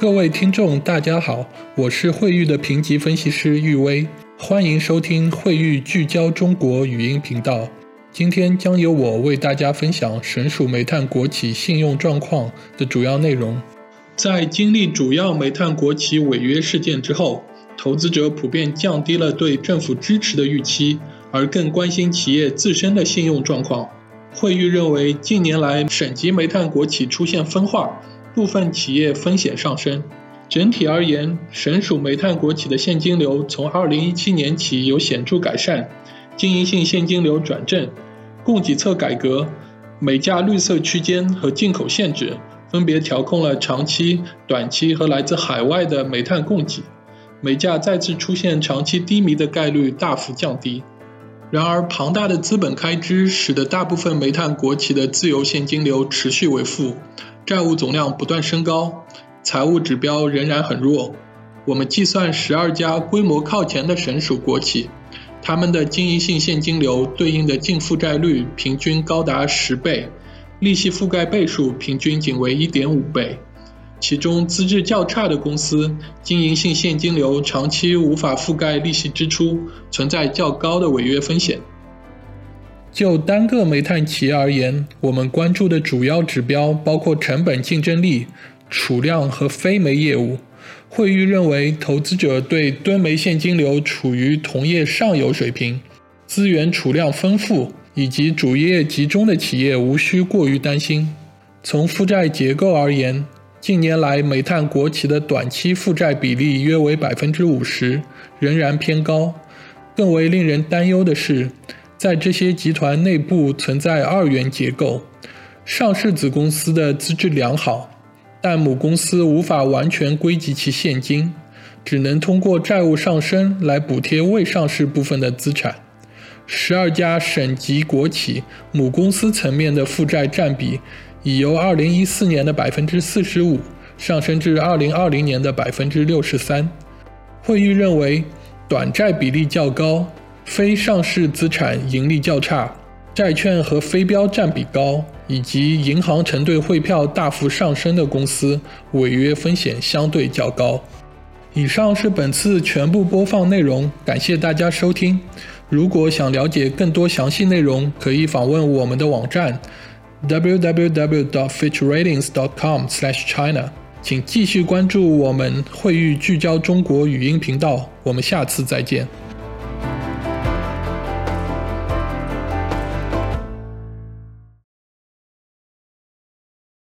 各位听众，大家好，我是惠誉的评级分析师玉威，欢迎收听惠誉聚焦中国语音频道。今天将由我为大家分享省属煤炭国企信用状况的主要内容。在经历主要煤炭国企违约事件之后，投资者普遍降低了对政府支持的预期，而更关心企业自身的信用状况。惠誉认为，近年来省级煤炭国企出现分化。部分企业风险上升。整体而言，省属煤炭国企的现金流从2017年起有显著改善，经营性现金流转正，供给侧改革，煤价绿色区间和进口限制分别调控了长期、短期和来自海外的煤炭供给，煤价再次出现长期低迷的概率大幅降低。然而，庞大的资本开支使得大部分煤炭国企的自由现金流持续为负。债务总量不断升高，财务指标仍然很弱。我们计算十二家规模靠前的省属国企，他们的经营性现金流对应的净负债率平均高达十倍，利息覆盖倍数平均仅为一点五倍。其中资质较差的公司，经营性现金流长期无法覆盖利息支出，存在较高的违约风险。就单个煤炭企业而言，我们关注的主要指标包括成本竞争力、储量和非煤业务。惠誉认为，投资者对吨煤现金流处于同业上游水平、资源储量丰富以及主业集中的企业无需过于担心。从负债结构而言，近年来煤炭国企的短期负债比例约为百分之五十，仍然偏高。更为令人担忧的是。在这些集团内部存在二元结构，上市子公司的资质良好，但母公司无法完全归集其现金，只能通过债务上升来补贴未上市部分的资产。十二家省级国企母公司层面的负债占比已由二零一四年的百分之四十五上升至二零二零年的百分之六十三。会议认为，短债比例较高。非上市资产盈利较差，债券和非标占比高，以及银行承兑汇票大幅上升的公司，违约风险相对较高。以上是本次全部播放内容，感谢大家收听。如果想了解更多详细内容，可以访问我们的网站 www.dot.fitchratings.dot.com/slash/china。请继续关注我们会誉聚焦中国语音频道，我们下次再见。